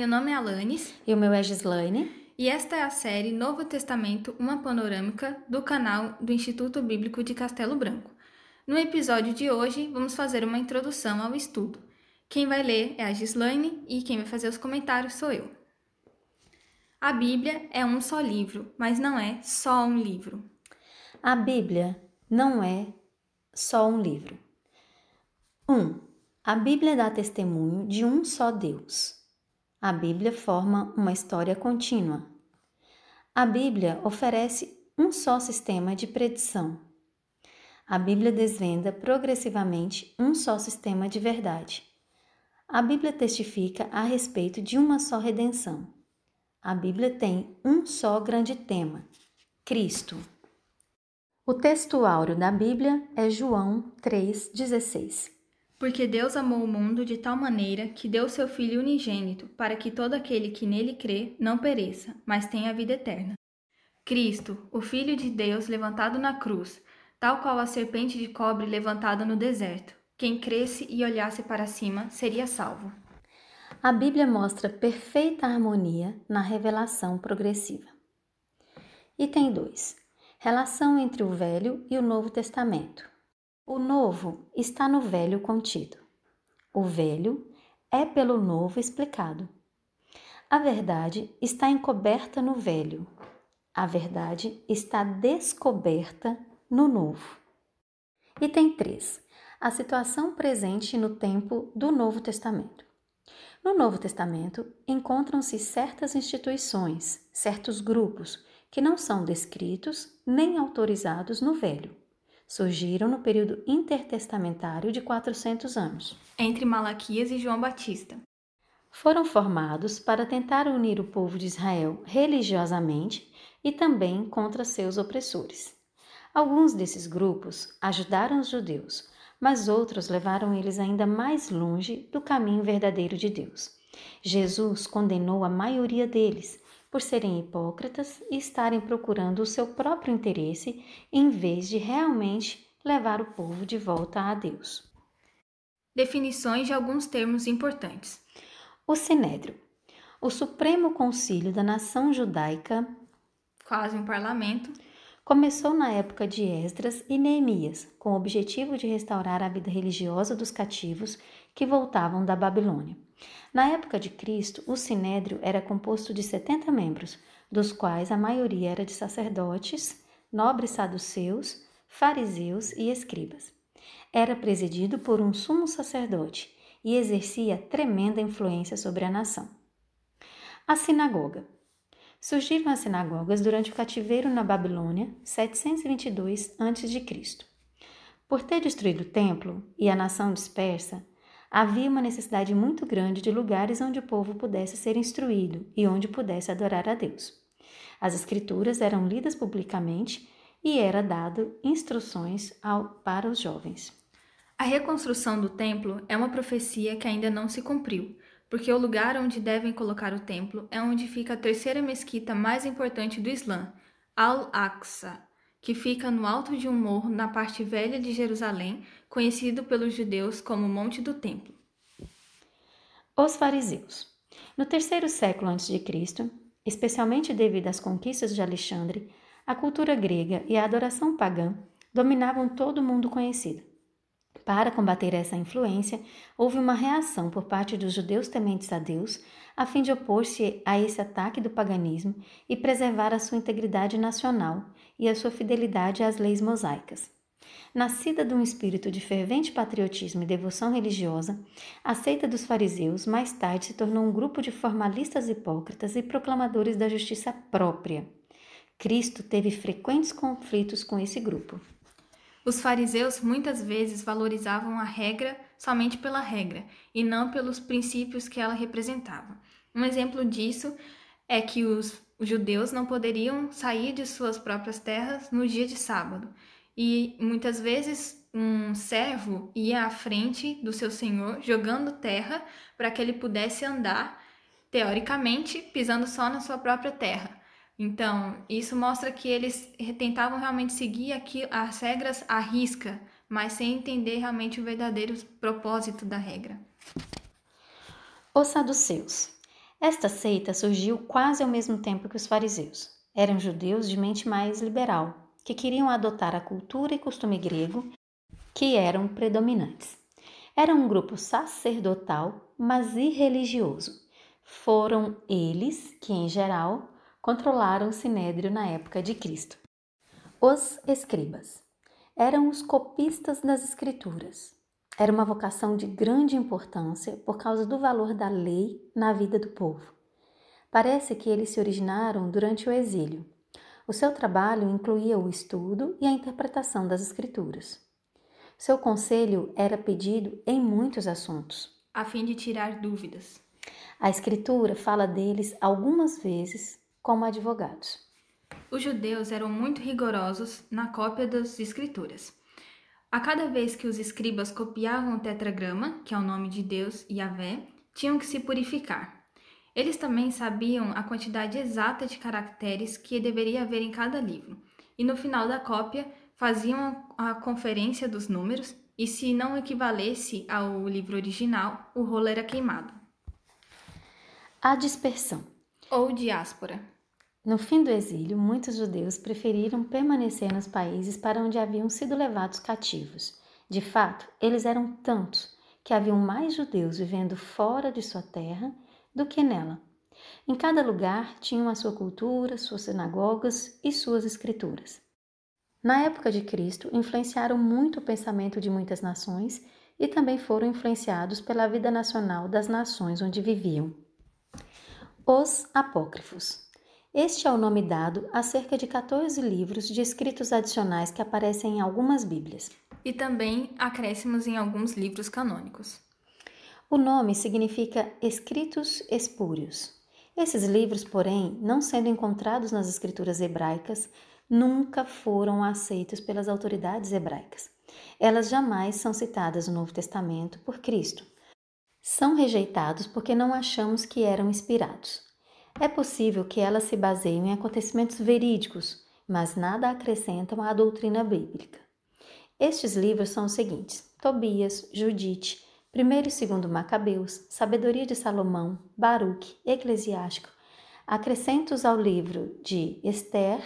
meu nome é Alanis. E o meu é Gislaine. E esta é a série Novo Testamento, uma panorâmica do canal do Instituto Bíblico de Castelo Branco. No episódio de hoje, vamos fazer uma introdução ao estudo. Quem vai ler é a Gislaine e quem vai fazer os comentários sou eu. A Bíblia é um só livro, mas não é só um livro. A Bíblia não é só um livro. 1. Um, a Bíblia dá testemunho de um só Deus. A Bíblia forma uma história contínua. A Bíblia oferece um só sistema de predição. A Bíblia desvenda progressivamente um só sistema de verdade. A Bíblia testifica a respeito de uma só redenção. A Bíblia tem um só grande tema: Cristo. O texto áureo da Bíblia é João 3,16. Porque Deus amou o mundo de tal maneira que deu seu Filho unigênito, para que todo aquele que nele crê não pereça, mas tenha a vida eterna. Cristo, o Filho de Deus levantado na cruz, tal qual a serpente de cobre levantada no deserto. Quem cresce e olhasse para cima seria salvo. A Bíblia mostra perfeita harmonia na revelação progressiva. Item 2. Relação entre o Velho e o Novo Testamento. O Novo está no Velho contido. O Velho é pelo Novo explicado. A verdade está encoberta no Velho. A verdade está descoberta no Novo. Item 3. A situação presente no tempo do Novo Testamento. No Novo Testamento encontram-se certas instituições, certos grupos, que não são descritos nem autorizados no Velho. Surgiram no período intertestamentário de 400 anos, entre Malaquias e João Batista. Foram formados para tentar unir o povo de Israel religiosamente e também contra seus opressores. Alguns desses grupos ajudaram os judeus, mas outros levaram eles ainda mais longe do caminho verdadeiro de Deus. Jesus condenou a maioria deles, por serem hipócritas e estarem procurando o seu próprio interesse em vez de realmente levar o povo de volta a Deus. Definições de alguns termos importantes. O Sinédrio, o Supremo Concílio da Nação Judaica, quase um parlamento, começou na época de Esdras e Neemias, com o objetivo de restaurar a vida religiosa dos cativos que voltavam da Babilônia. Na época de Cristo, o sinédrio era composto de 70 membros, dos quais a maioria era de sacerdotes, nobres saduceus, fariseus e escribas. Era presidido por um sumo sacerdote e exercia tremenda influência sobre a nação. A sinagoga. Surgiram as sinagogas durante o cativeiro na Babilônia, 722 a.C. Por ter destruído o templo e a nação dispersa, havia uma necessidade muito grande de lugares onde o povo pudesse ser instruído e onde pudesse adorar a Deus. As escrituras eram lidas publicamente e era dado instruções ao, para os jovens. A reconstrução do templo é uma profecia que ainda não se cumpriu, porque o lugar onde devem colocar o templo é onde fica a terceira mesquita mais importante do Islã, Al-Aqsa, que fica no alto de um morro na parte velha de Jerusalém, conhecido pelos judeus como Monte do Templo. Os fariseus. No terceiro século a.C., especialmente devido às conquistas de Alexandre, a cultura grega e a adoração pagã dominavam todo o mundo conhecido. Para combater essa influência, houve uma reação por parte dos judeus tementes a Deus, a fim de opor-se a esse ataque do paganismo e preservar a sua integridade nacional e a sua fidelidade às leis mosaicas. Nascida de um espírito de fervente patriotismo e devoção religiosa, a seita dos fariseus mais tarde se tornou um grupo de formalistas hipócritas e proclamadores da justiça própria. Cristo teve frequentes conflitos com esse grupo. Os fariseus muitas vezes valorizavam a regra somente pela regra e não pelos princípios que ela representava. Um exemplo disso é que os judeus não poderiam sair de suas próprias terras no dia de sábado, e muitas vezes um servo ia à frente do seu senhor jogando terra para que ele pudesse andar, teoricamente, pisando só na sua própria terra. Então, isso mostra que eles tentavam realmente seguir aqui as regras à risca, mas sem entender realmente o verdadeiro propósito da regra. Os saduceus. Esta seita surgiu quase ao mesmo tempo que os fariseus. Eram judeus de mente mais liberal, que queriam adotar a cultura e costume grego que eram predominantes. Era um grupo sacerdotal, mas irreligioso. Foram eles que, em geral, controlaram o sinédrio na época de Cristo. Os escribas eram os copistas das escrituras. Era uma vocação de grande importância por causa do valor da lei na vida do povo. Parece que eles se originaram durante o exílio. O seu trabalho incluía o estudo e a interpretação das escrituras. Seu conselho era pedido em muitos assuntos, a fim de tirar dúvidas. A Escritura fala deles algumas vezes como advogados. Os judeus eram muito rigorosos na cópia das Escrituras. A cada vez que os escribas copiavam o tetragrama, que é o nome de Deus e Yahvé, tinham que se purificar. Eles também sabiam a quantidade exata de caracteres que deveria haver em cada livro, e no final da cópia faziam a conferência dos números e, se não equivalesse ao livro original, o rolo era queimado. A dispersão. Ou diáspora. No fim do exílio, muitos judeus preferiram permanecer nos países para onde haviam sido levados cativos. De fato, eles eram tantos que haviam mais judeus vivendo fora de sua terra do que nela. Em cada lugar tinham a sua cultura, suas sinagogas e suas escrituras. Na época de Cristo, influenciaram muito o pensamento de muitas nações e também foram influenciados pela vida nacional das nações onde viviam. Os Apócrifos. Este é o nome dado a cerca de 14 livros de escritos adicionais que aparecem em algumas Bíblias. E também acréscimos em alguns livros canônicos. O nome significa escritos espúrios. Esses livros, porém, não sendo encontrados nas escrituras hebraicas, nunca foram aceitos pelas autoridades hebraicas. Elas jamais são citadas no Novo Testamento por Cristo. São rejeitados porque não achamos que eram inspirados. É possível que elas se baseiem em acontecimentos verídicos, mas nada acrescentam à doutrina bíblica. Estes livros são os seguintes: Tobias, Judite, 1 e 2 Macabeus, Sabedoria de Salomão, Baruque, Eclesiástico, acrescentos ao livro de Esther,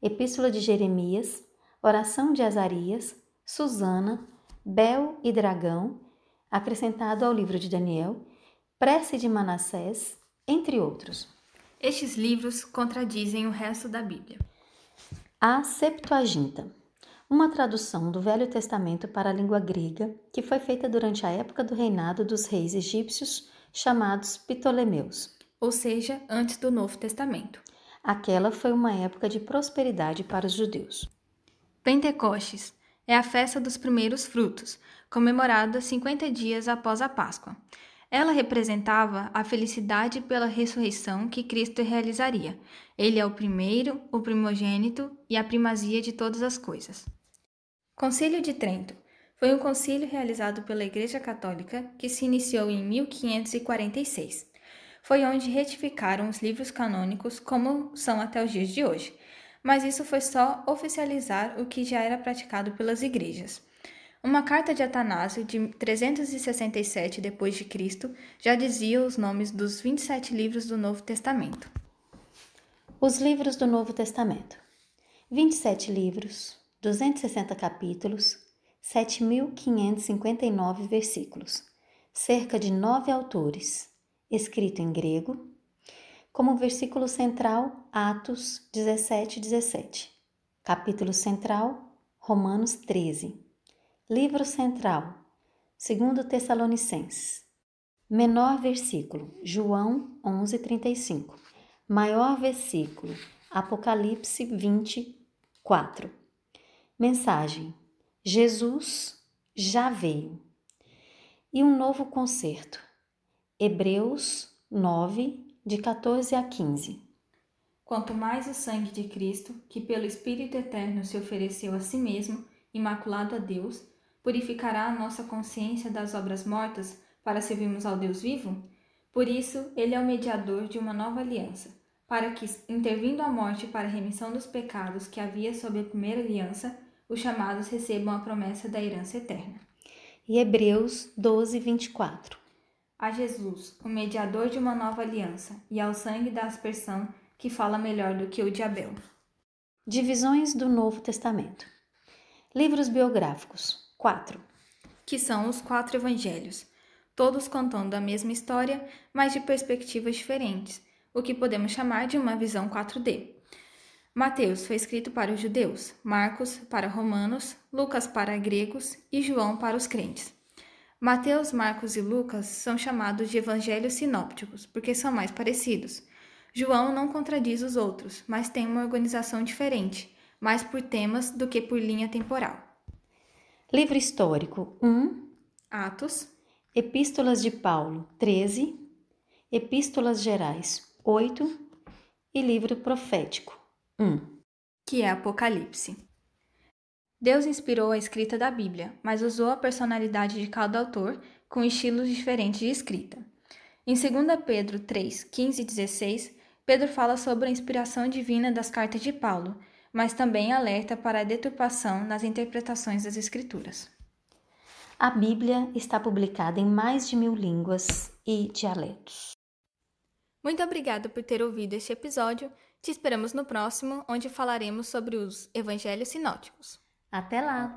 Epístola de Jeremias, Oração de Azarias, Susana, Bel e Dragão, acrescentado ao livro de Daniel, Prece de Manassés, entre outros. Estes livros contradizem o resto da Bíblia. A Septuaginta, uma tradução do Velho Testamento para a língua grega que foi feita durante a época do reinado dos reis egípcios chamados Ptolemeus, ou seja, antes do Novo Testamento. Aquela foi uma época de prosperidade para os judeus. Pentecostes é a festa dos primeiros frutos, comemorada 50 dias após a Páscoa. Ela representava a felicidade pela ressurreição que Cristo realizaria. Ele é o primeiro, o primogênito e a primazia de todas as coisas. Concílio de Trento foi um concílio realizado pela Igreja Católica que se iniciou em 1546 foi onde retificaram os livros canônicos como são até os dias de hoje, mas isso foi só oficializar o que já era praticado pelas igrejas. Uma carta de Atanásio de 367 d.C. já dizia os nomes dos 27 livros do Novo Testamento. Os livros do Novo Testamento. 27 livros, 260 capítulos, 7.559 versículos, cerca de nove autores, escrito em grego, como versículo central, Atos 17, 17. Capítulo central, Romanos 13. Livro central, 2 Tessalonicenses. Menor versículo, João 11, 35. Maior versículo, Apocalipse 24. Mensagem: Jesus já veio. E um novo concerto. Hebreus 9, de 14 a 15. Quanto mais o sangue de Cristo, que pelo Espírito Eterno se ofereceu a si mesmo, imaculado a Deus, purificará a nossa consciência das obras mortas para servirmos ao Deus vivo? Por isso, ele é o mediador de uma nova aliança, para que, intervindo a morte para a remissão dos pecados que havia sob a primeira aliança, os chamados recebam a promessa da herança eterna. E Hebreus 12, 24. a Jesus, o mediador de uma nova aliança, e ao sangue da aspersão, que fala melhor do que o de Abel. Divisões do Novo Testamento. Livros biográficos. 4. Que são os quatro evangelhos, todos contando a mesma história, mas de perspectivas diferentes, o que podemos chamar de uma visão 4D. Mateus foi escrito para os judeus, Marcos para romanos, Lucas para gregos e João para os crentes. Mateus, Marcos e Lucas são chamados de evangelhos sinópticos porque são mais parecidos. João não contradiz os outros, mas tem uma organização diferente, mais por temas do que por linha temporal. Livro histórico 1, Atos, Epístolas de Paulo 13, Epístolas gerais 8 e livro profético 1, que é Apocalipse. Deus inspirou a escrita da Bíblia, mas usou a personalidade de cada autor com estilos diferentes de escrita. Em 2 Pedro 3, 15 e 16, Pedro fala sobre a inspiração divina das cartas de Paulo, mas também alerta para a deturpação nas interpretações das Escrituras. A Bíblia está publicada em mais de mil línguas e dialetos. Muito obrigada por ter ouvido este episódio. Te esperamos no próximo, onde falaremos sobre os Evangelhos Sinóticos. Até lá!